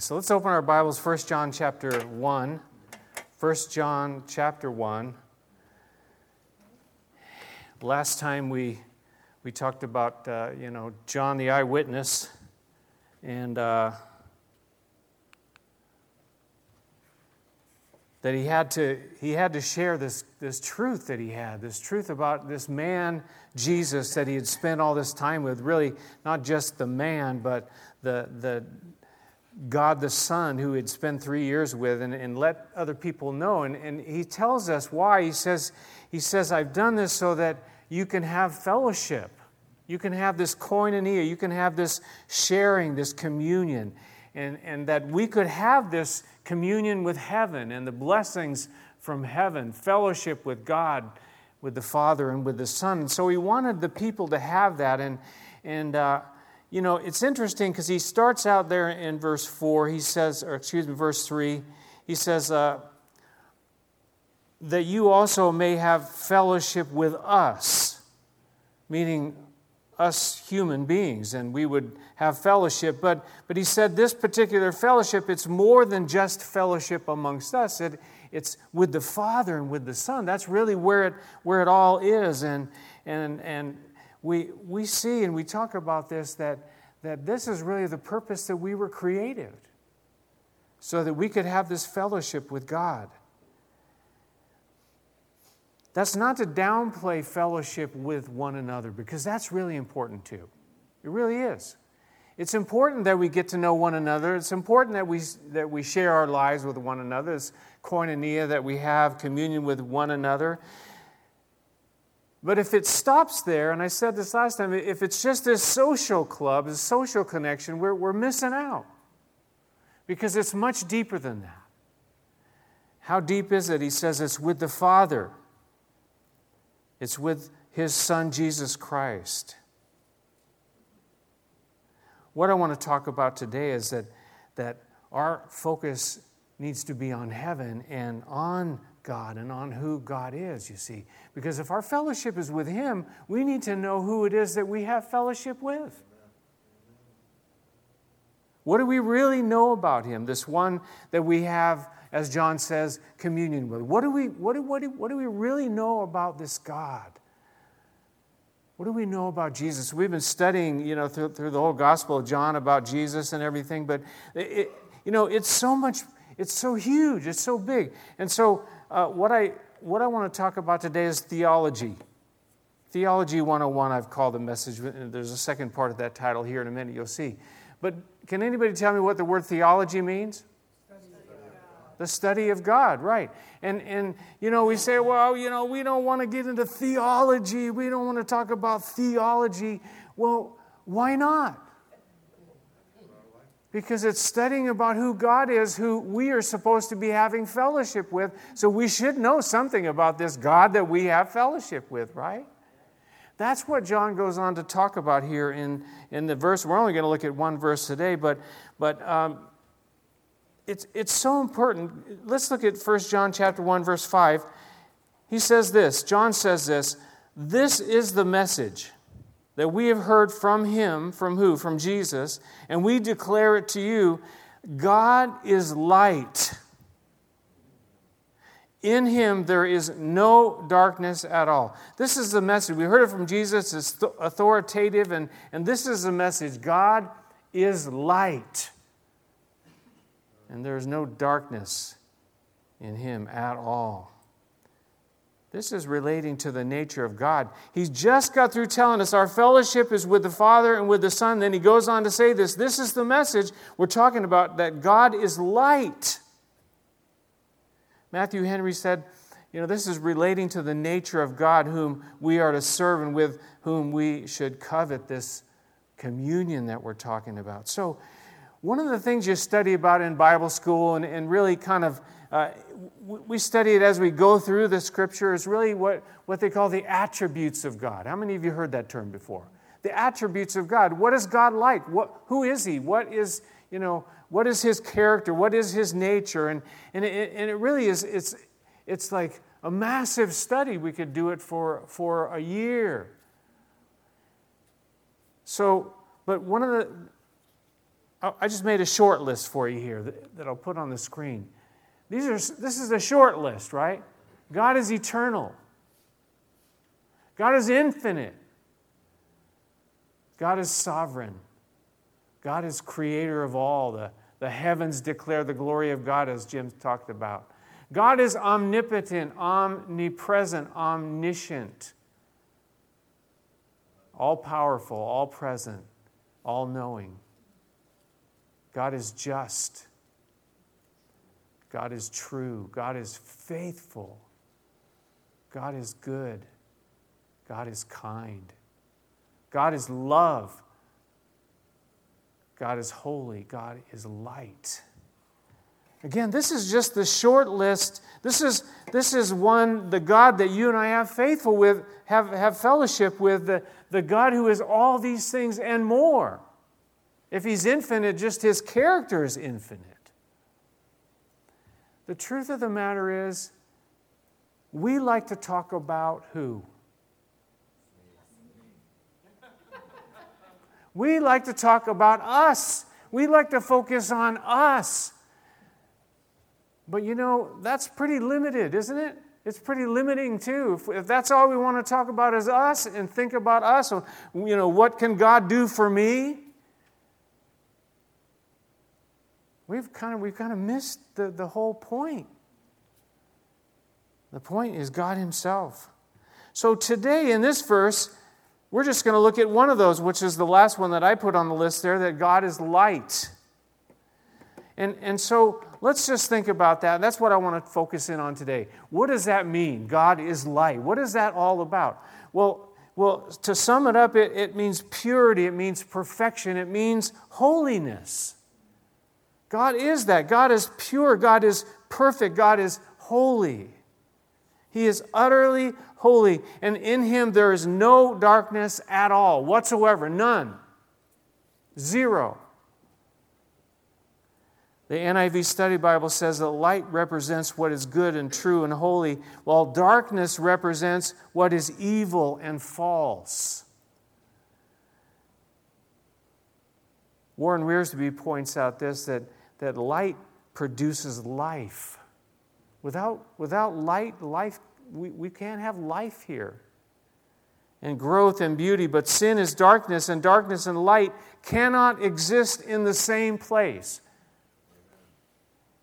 So let's open our Bibles, 1 John chapter 1. 1 John chapter 1. Last time we, we talked about, uh, you know, John the eyewitness and uh, that he had to, he had to share this, this truth that he had, this truth about this man, Jesus, that he had spent all this time with, really not just the man, but the, the God the Son, who he'd spent three years with, and, and let other people know. And, and he tells us why. He says, he says, I've done this so that you can have fellowship. You can have this koinonia. You can have this sharing, this communion. And, and that we could have this communion with heaven and the blessings from heaven, fellowship with God, with the Father, and with the Son. And so he wanted the people to have that. And, and uh, you know, it's interesting because he starts out there in verse 4, he says, or excuse me, verse 3, he says, uh, that you also may have fellowship with us, meaning us human beings, and we would have fellowship. But, but he said this particular fellowship, it's more than just fellowship amongst us. It, it's with the Father and with the Son. That's really where it, where it all is. And, and, and we, we see and we talk about this that, that this is really the purpose that we were created so that we could have this fellowship with God. That's not to downplay fellowship with one another because that's really important too. It really is. It's important that we get to know one another. It's important that we, that we share our lives with one another. It's koinonia, that we have communion with one another. But if it stops there, and I said this last time, if it's just this social club, a social connection, we're, we're missing out. Because it's much deeper than that. How deep is it? He says it's with the Father, it's with His Son, Jesus Christ. What I want to talk about today is that, that our focus needs to be on heaven and on God and on who God is, you see. Because if our fellowship is with Him, we need to know who it is that we have fellowship with. What do we really know about Him? This one that we have, as John says, communion with. What do we, what do, what do, what do we really know about this God? What do we know about Jesus? We've been studying, you know, through, through the whole Gospel of John about Jesus and everything, but, it, you know, it's so much, it's so huge, it's so big. And so uh, what, I, what I want to talk about today is theology. Theology 101, I've called the message. There's a second part of that title here in a minute, you'll see. But can anybody tell me what the word theology means? the study of God, right. And, and, you know, we say, well, you know, we don't want to get into theology. We don't want to talk about theology. Well, why not? Because it's studying about who God is, who we are supposed to be having fellowship with. So we should know something about this God that we have fellowship with, right? That's what John goes on to talk about here in, in the verse. We're only going to look at one verse today, but, but um, it's, it's so important. Let's look at 1 John chapter 1, verse 5. He says this, John says this, this is the message that we have heard from him, from who? From Jesus, and we declare it to you God is light. In him there is no darkness at all. This is the message. We heard it from Jesus, it's authoritative, and, and this is the message God is light. And there is no darkness in him at all. This is relating to the nature of God. He's just got through telling us our fellowship is with the Father and with the Son. Then he goes on to say this. This is the message we're talking about that God is light. Matthew Henry said, you know, this is relating to the nature of God whom we are to serve and with whom we should covet this communion that we're talking about. So, one of the things you study about in Bible school and, and really kind of uh, we study it as we go through the scripture is really what, what they call the attributes of God. How many of you heard that term before? The attributes of God. What is God like? What, who is He? What is, you know, what is His character? What is His nature? And, and, it, and it really is, it's, it's like a massive study. We could do it for, for a year. So, but one of the, I just made a short list for you here that, that I'll put on the screen. These are, this is a short list, right? God is eternal. God is infinite. God is sovereign. God is creator of all. The, the heavens declare the glory of God, as Jim talked about. God is omnipotent, omnipresent, omniscient, all powerful, all present, all knowing. God is just. God is true. God is faithful. God is good. God is kind. God is love. God is holy. God is light. Again, this is just the short list. This is, this is one, the God that you and I have faithful with, have, have fellowship with, the, the God who is all these things and more. If he's infinite, just his character is infinite. The truth of the matter is, we like to talk about who? We like to talk about us. We like to focus on us. But you know, that's pretty limited, isn't it? It's pretty limiting too. If, if, that's all we want to talk about is us and think about us, you know, what can God do for me? We've kind of, we've kind of missed the, the whole point. The point is God Himself. So today in this verse, we're just going to look at one of those, which is the last one that I put on the list there that God is light. And, and so let's just think about that. That's what I want to focus in on today. What does that mean? God is light. What is that all about? Well, well to sum it up, it, it means purity, it means perfection, it means holiness. God is that. God is pure. God is perfect. God is holy. He is utterly holy. And in Him there is no darkness at all, whatsoever. None. Zero. The NIV Study Bible says that light represents what is good and true and holy, while darkness represents what is evil and false. Warren Wiersbe points out this that that light produces life. Without, without light, life, we, we can't have life here. And growth and beauty, but sin is darkness, and darkness and light cannot exist in the same place.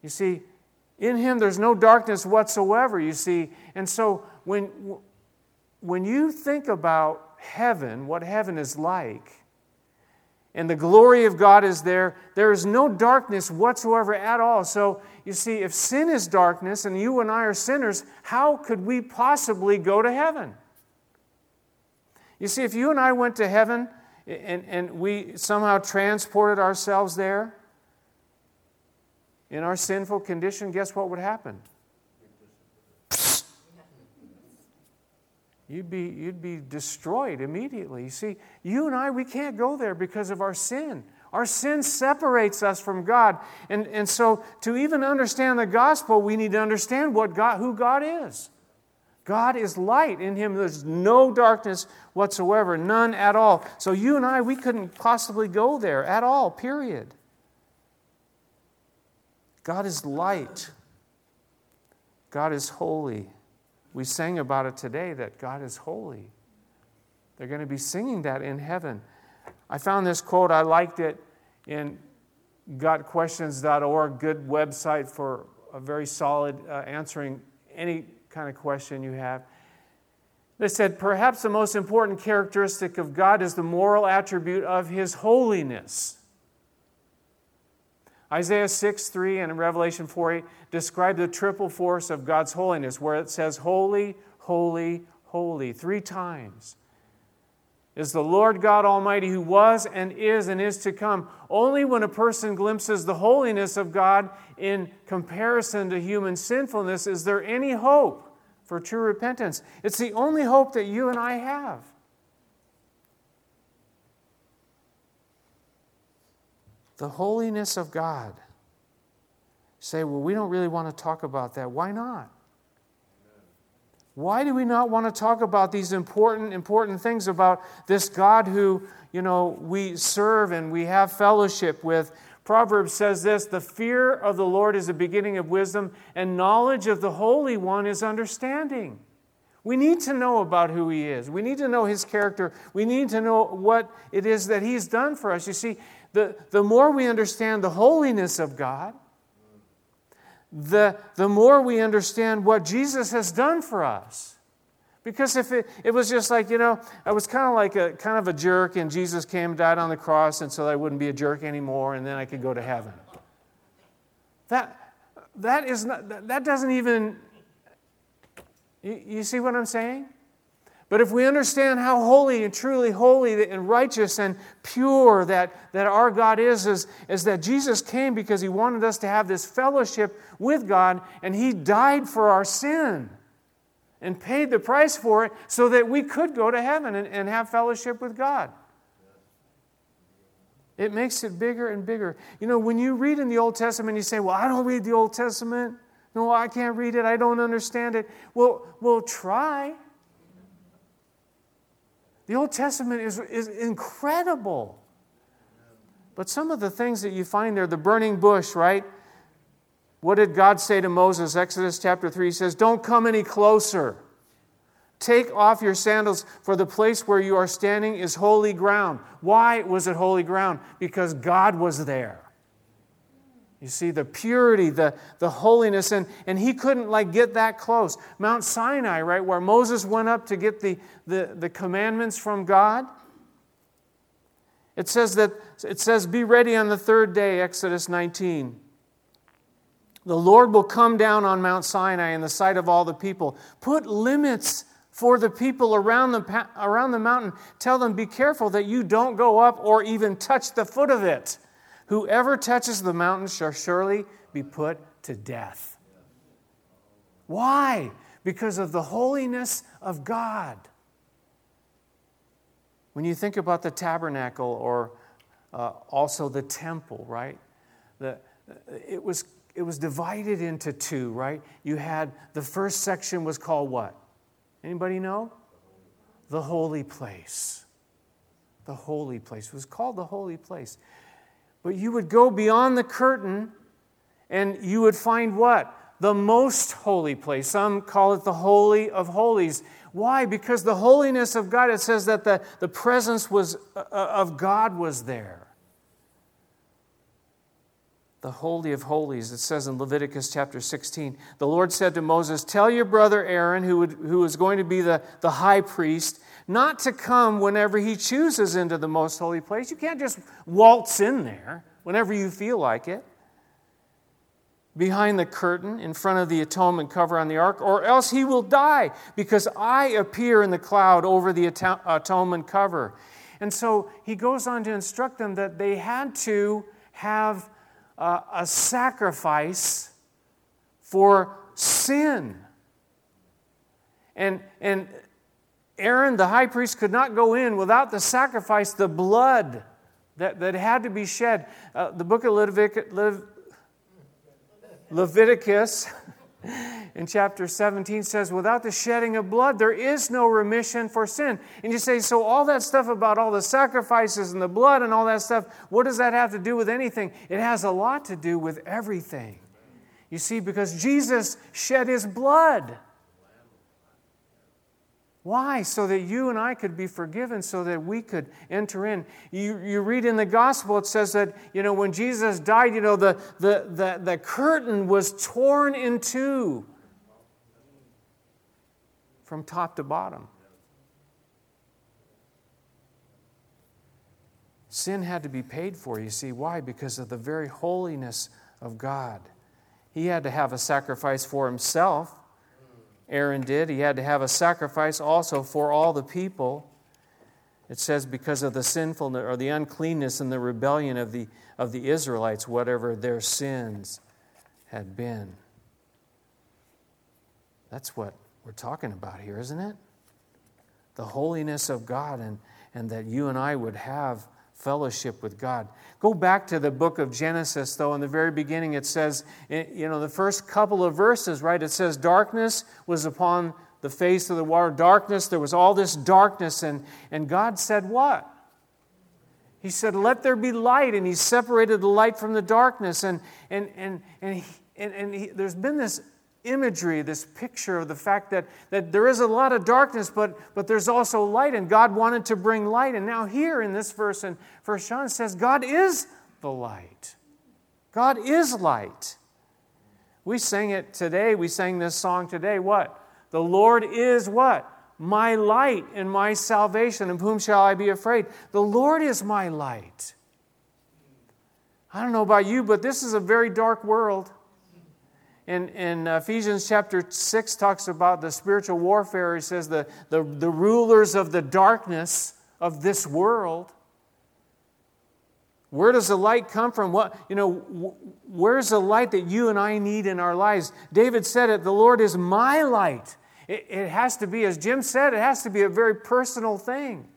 You see, in him there's no darkness whatsoever, you see. And so when, when you think about heaven, what heaven is like, and the glory of God is there. There is no darkness whatsoever at all. So, you see, if sin is darkness and you and I are sinners, how could we possibly go to heaven? You see, if you and I went to heaven and, and we somehow transported ourselves there in our sinful condition, guess what would happen? You'd be, you'd be destroyed immediately. You see, you and I, we can't go there because of our sin. Our sin separates us from God. And, and so, to even understand the gospel, we need to understand what God, who God is. God is light. In Him, there's no darkness whatsoever, none at all. So, you and I, we couldn't possibly go there at all, period. God is light. God is holy. We sang about it today that God is holy. They're going to be singing that in heaven. I found this quote, I liked it in gotquestions.org, good website for a very solid uh, answering any kind of question you have. They said, Perhaps the most important characteristic of God is the moral attribute of his holiness. Isaiah 6 3 and Revelation 4 8 describe the triple force of God's holiness, where it says, Holy, holy, holy, three times. Is the Lord God Almighty who was and is and is to come. Only when a person glimpses the holiness of God in comparison to human sinfulness is there any hope for true repentance. It's the only hope that you and I have. The holiness of God. say, well, we don't really want to talk about that. Why not? Why do we not want to talk about these important, important things about this God who, you know, we serve and we have fellowship with? Proverbs says this the fear of the Lord is the beginning of wisdom, and knowledge of the Holy One is understanding. We need to know about who He is. We need to know His character. We need to know what it is that He's done for us. You see, the, the more we understand the holiness of God, the, the more we understand what Jesus has done for us. Because if it, it was just like, you know, I was kind of like a kind of a jerk, and Jesus came and died on the cross, and so I wouldn't be a jerk anymore, and then I could go to heaven. That that is not that doesn't even you, you see what I'm saying? But if we understand how holy and truly holy and righteous and pure that, that our God is, is, is that Jesus came because he wanted us to have this fellowship with God and he died for our sin and paid the price for it so that we could go to heaven and, and have fellowship with God. It makes it bigger and bigger. You know, when you read in the Old Testament, you say, Well, I don't read the Old Testament. No, I can't read it. I don't understand it. Well, we'll try. The Old Testament is, is incredible. But some of the things that you find there, the burning bush, right? What did God say to Moses? Exodus chapter 3 says, Don't come any closer. Take off your sandals, for the place where you are standing is holy ground. Why was it holy ground? Because God was there. You see, the purity, the, the holiness, and, and he couldn't like get that close. Mount Sinai, right, where Moses went up to get the, the, the commandments from God. It says that it says, Be ready on the third day, Exodus 19. The Lord will come down on Mount Sinai in the sight of all the people. Put limits for the people around the, around the mountain. Tell them, be careful that you don't go up or even touch the foot of it. Whoever touches the mountain shall surely be put to death. Why? Because of the holiness of God. When you think about the tabernacle or uh, also the temple, right? The, it was it was divided into two, right? You had the first section was called what? Anybody know? The holy place. The holy place. It was called the holy place. But you would go beyond the curtain and you would find what? The most holy place. Some call it the Holy of Holies. Why? Because the holiness of God, it says that the, the presence was, uh, of God was there the Holy of Holies. It says in Leviticus chapter 16 The Lord said to Moses, Tell your brother Aaron, who, would, who is going to be the, the high priest, not to come whenever he chooses into the most holy place. You can't just waltz in there whenever you feel like it. Behind the curtain, in front of the atonement cover on the ark, or else he will die, because I appear in the cloud over the atonement cover. And so he goes on to instruct them that they had to have uh, a sacrifice for sin. And, and Aaron, the high priest, could not go in without the sacrifice, the blood that, that had to be shed. Uh, the book of Levitic, Lev, Leviticus in chapter 17 says, Without the shedding of blood, there is no remission for sin. And you say, So, all that stuff about all the sacrifices and the blood and all that stuff, what does that have to do with anything? It has a lot to do with everything. You see, because Jesus shed his blood. Why? So that you and I could be forgiven, so that we could enter in. You, you read in the gospel, it says that, you know, when Jesus died, you know, the, the, the, the curtain was torn in two from top to bottom. Sin had to be paid for, you see. Why? Because of the very holiness of God. He had to have a sacrifice for himself Aaron did. He had to have a sacrifice also for all the people. It says, because of the sinfulness or the uncleanness and the rebellion of the, of the Israelites, whatever their sins had been. That's what we're talking about here, isn't it? The holiness of God and, and that you and I would have fellowship with God. Go back to the book of Genesis, though. In the very beginning, it says, eh, you know, the first couple of verses, right? It says, Darkness was upon the face of the water. Darkness, there was all this darkness. And, and God said, What? He said, Let there be light, and He separated the light from the darkness. And, and, and, and, he, and, and he, there's been this imagery, this picture of the fact that, that there is a lot of darkness, but, but there's also light, and God wanted to bring light. And now, here in this verse in 1 John says, God is the light. God is light. We sang it today. We sang this song today. What? The Lord is what? My light and my salvation. Of whom shall I be afraid? The Lord is my light. I don't know about you, but this is a very dark world. In, in Ephesians chapter 6 talks about the spiritual warfare. He says the, the, the rulers of the darkness of this world. Where does the light come from? What, you know, where's the light that you and I need in our lives? David said it, the Lord is my light. It, it has to be, as Jim said, it has to be a very personal thing.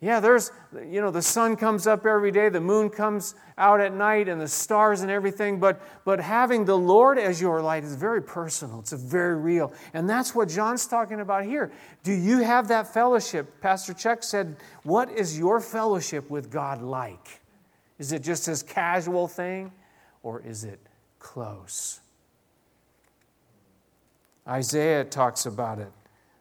Yeah, there's, you know, the sun comes up every day, the moon comes out at night, and the stars and everything, but, but having the Lord as your light is very personal. It's very real. And that's what John's talking about here. Do you have that fellowship? Pastor Chuck said, What is your fellowship with God like? Is it just this casual thing, or is it close? Isaiah talks about it.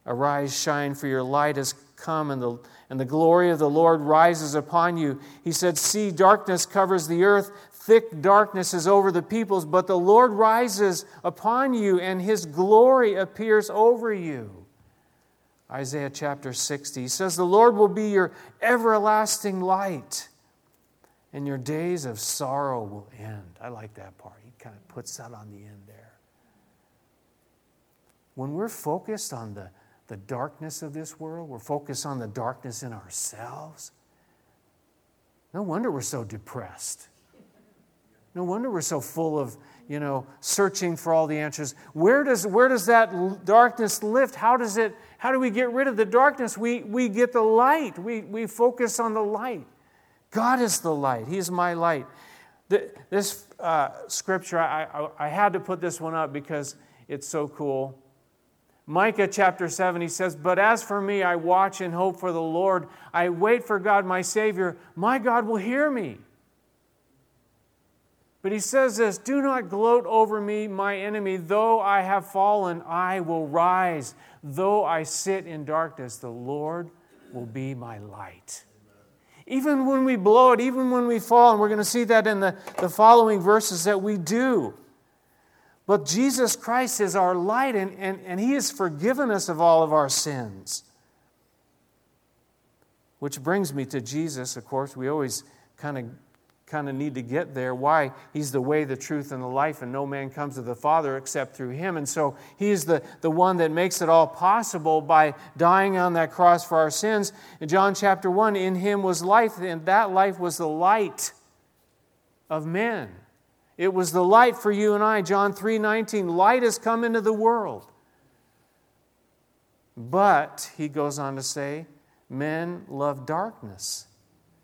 Arise, shine, for your light has come, and the, and the glory of the Lord rises upon you. He said, See, darkness covers the earth, thick darkness is over the peoples, but the Lord rises upon you, and his glory appears over you. Isaiah chapter 60 he says, The Lord will be your everlasting light, and your days of sorrow will end. I like that part. He kind of puts that on the end there. When we're focused on the the darkness of this world. We're focused on the darkness in ourselves. No wonder we're so depressed. No wonder we're so full of, you know, searching for all the answers. Where does, where does that darkness lift? How does it, how do we get rid of the darkness? We, we get the light. We, we focus on the light. God is the light. He is my light. The, this uh, scripture, I, I, I had to put this one up because it's so cool. Micah chapter 7, he says, But as for me, I watch and hope for the Lord. I wait for God, my Savior. My God will hear me. But he says this Do not gloat over me, my enemy. Though I have fallen, I will rise. Though I sit in darkness, the Lord will be my light. Even when we blow it, even when we fall, and we're going to see that in the, the following verses that we do. But Jesus Christ is our light, and, and, and He has forgiven us of all of our sins. Which brings me to Jesus, of course. We always kind of kind of need to get there. Why? He's the way the truth and the life and no man comes to the father except through him. And so he's the, the one that makes it all possible by dying on that cross for our sins. In john chapter 1 in him was life and that life was the light of men it was the light for you and I. John 3:19, light has come into the world. But he goes on to say, men love darkness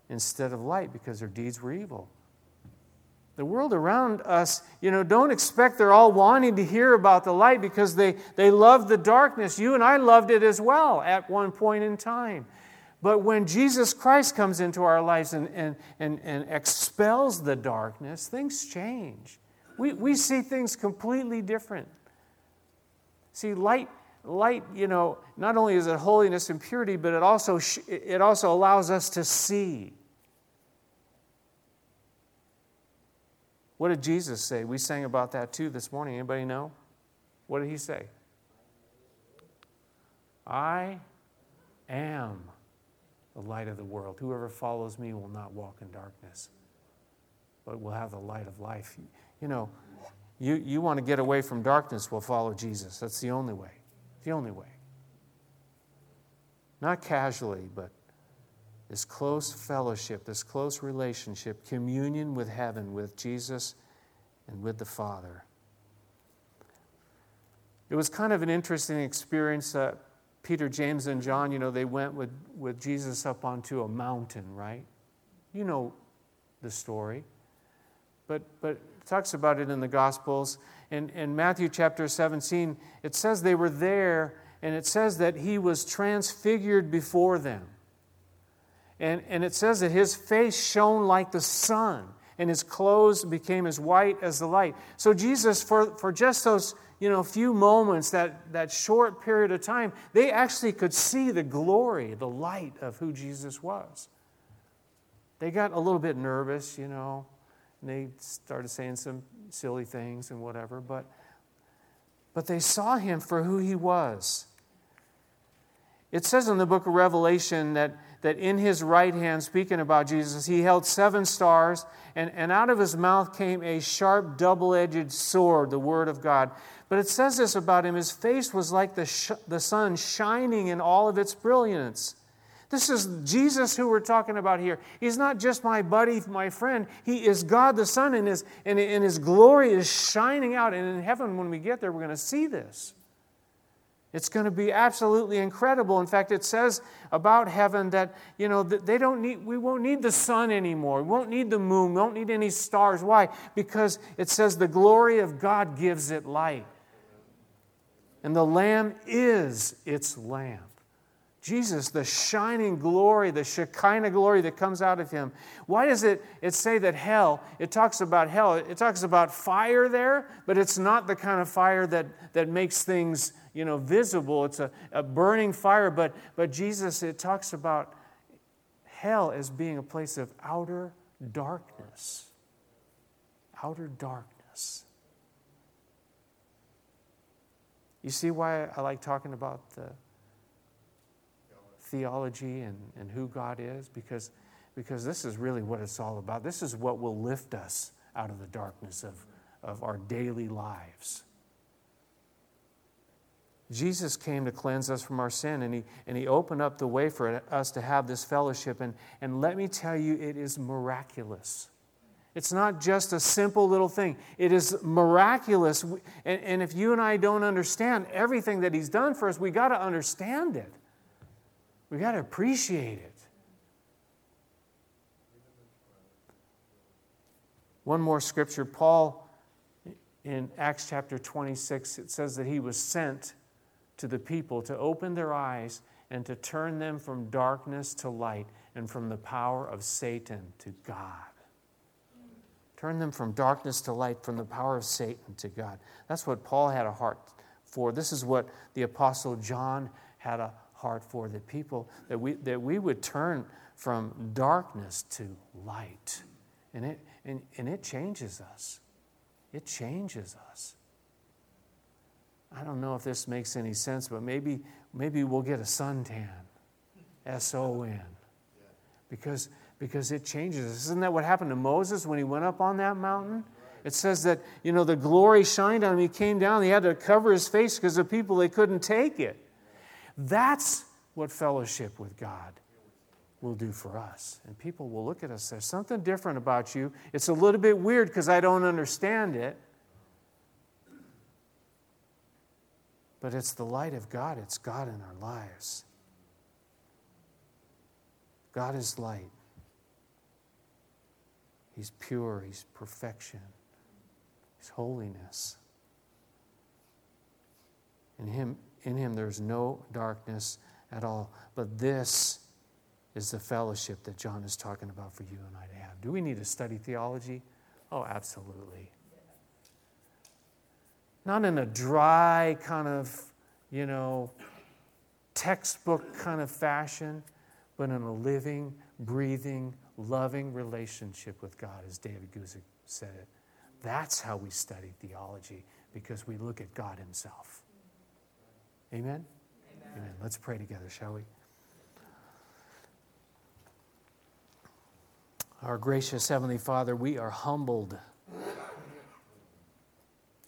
instead of light because their deeds were evil. The world around us, you know, don't expect they're all wanting to hear about the light because they, they love the darkness. You and I loved it as well at one point in time. But when Jesus Christ comes into our lives and, and, and, and expels the darkness, things change. We, we see things completely different. See, light, light, you know, not only is it holiness and purity, but it also, it also allows us to see. What did Jesus say? We sang about that too this morning. Anybody know? What did he say? I am the light of the world. Whoever follows me will not walk in darkness, but will have the light of life. You know, you, you want to get away from darkness, will follow Jesus. That's the only way. The only way. Not casually, but this close fellowship, this close relationship, communion with heaven, with Jesus and with the Father. It was kind of an interesting experience. Uh, Peter, James, and John, you know, they went with, with Jesus up onto a mountain, right? You know the story. But, but it talks about it in the Gospels. In, in Matthew chapter 17, it says they were there, and it says that he was transfigured before them. And, and it says that his face shone like the sun, and his clothes became as white as the light. So Jesus, for, for just those you know, few moments, that, that short period of time, they actually could see the glory, the light of who Jesus was. They got a little bit nervous, you know, and they started saying some silly things and whatever, but, but they saw him for who he was. It says in the book of Revelation that, that in his right hand, speaking about Jesus, he held seven stars, and, and out of his mouth came a sharp, double edged sword, the word of God. But it says this about him his face was like the, sh- the sun shining in all of its brilliance. This is Jesus who we're talking about here. He's not just my buddy, my friend. He is God the Son, and his, and, and his glory is shining out. And in heaven, when we get there, we're going to see this. It's going to be absolutely incredible. In fact, it says about heaven that, you know, they don't need, we won't need the sun anymore. We won't need the moon. We won't need any stars. Why? Because it says the glory of God gives it light. And the Lamb is its lamp. Jesus, the shining glory, the Shekinah glory that comes out of him. Why does it, it say that hell, it talks about hell, it talks about fire there, but it's not the kind of fire that, that makes things you know, visible. It's a, a burning fire, but, but Jesus, it talks about hell as being a place of outer darkness. Outer darkness. You see why I like talking about the theology and, and who God is? Because, because this is really what it's all about. This is what will lift us out of the darkness of, of our daily lives. Jesus came to cleanse us from our sin, and he, and he opened up the way for us to have this fellowship. And, and let me tell you, it is miraculous. It's not just a simple little thing, it is miraculous. And, and if you and I don't understand everything that He's done for us, we got to understand it, we got to appreciate it. One more scripture, Paul in Acts chapter 26, it says that he was sent to the people to open their eyes and to turn them from darkness to light and from the power of Satan to God. Turn them from darkness to light, from the power of Satan to God. That's what Paul had a heart for. This is what the Apostle John had a heart for that people, that we, that we would turn from darkness to light. And it, and, and it changes us. It changes us. I don't know if this makes any sense, but maybe, maybe we'll get a suntan. S O N. Because, because it changes us. Isn't that what happened to Moses when he went up on that mountain? It says that, you know, the glory shined on him. He came down, he had to cover his face because the people, they couldn't take it. That's what fellowship with God will do for us. And people will look at us, there's something different about you. It's a little bit weird because I don't understand it. But it's the light of God, it's God in our lives. God is light. He's pure, He's perfection, He's holiness. In Him, in him there's no darkness at all. But this is the fellowship that John is talking about for you and I to have. Do we need to study theology? Oh, absolutely. Not in a dry kind of, you know, textbook kind of fashion, but in a living, breathing, loving relationship with God, as David Guzik said it. That's how we study theology, because we look at God Himself. Amen? Amen? Amen. Let's pray together, shall we? Our gracious Heavenly Father, we are humbled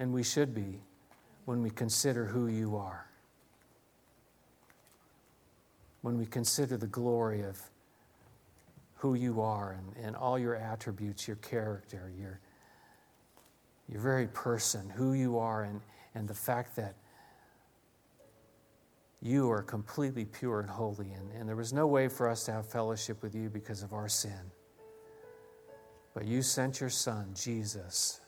and we should be when we consider who you are. When we consider the glory of who you are and, and all your attributes, your character, your, your very person, who you are, and, and the fact that you are completely pure and holy. And, and there was no way for us to have fellowship with you because of our sin. But you sent your Son, Jesus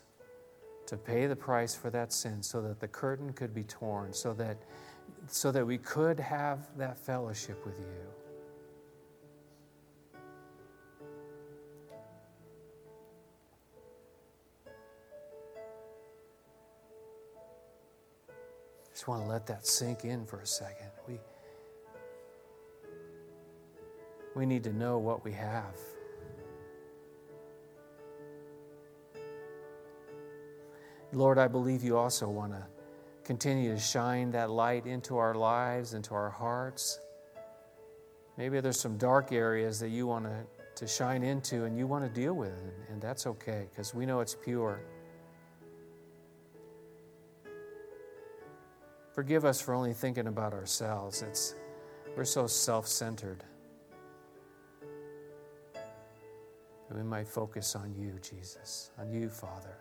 to pay the price for that sin so that the curtain could be torn, so that, so that we could have that fellowship with you. Just want to let that sink in for a second. We, we need to know what we have. Lord, I believe you also want to continue to shine that light into our lives, into our hearts. Maybe there's some dark areas that you want to, to shine into and you want to deal with, and that's okay because we know it's pure. Forgive us for only thinking about ourselves. It's, we're so self centered. We might focus on you, Jesus, on you, Father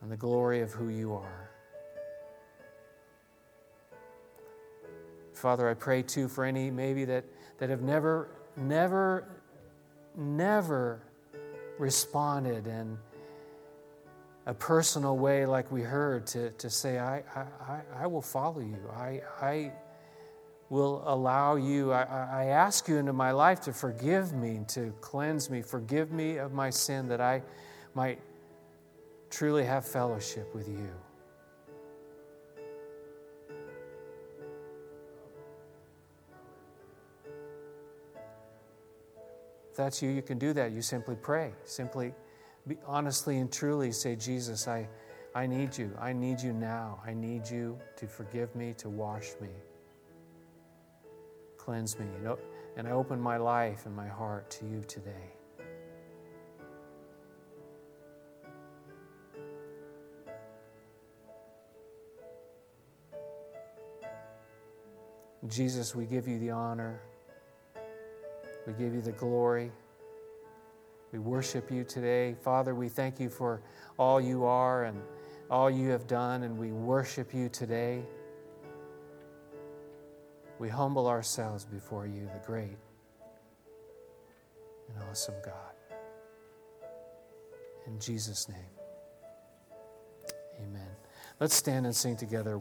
and the glory of who you are. Father, I pray too for any maybe that, that have never, never, never responded in a personal way like we heard to, to say, I, I, I will follow you. I, I will allow you, I, I ask you into my life to forgive me, to cleanse me, forgive me of my sin that I might truly have fellowship with you. If that's you, you can do that. You simply pray. Simply, be honestly and truly say, Jesus, I, I need you. I need you now. I need you to forgive me, to wash me, cleanse me. And I open my life and my heart to you today. Jesus, we give you the honor. We give you the glory. We worship you today. Father, we thank you for all you are and all you have done, and we worship you today. We humble ourselves before you, the great and awesome God. In Jesus' name, amen. Let's stand and sing together.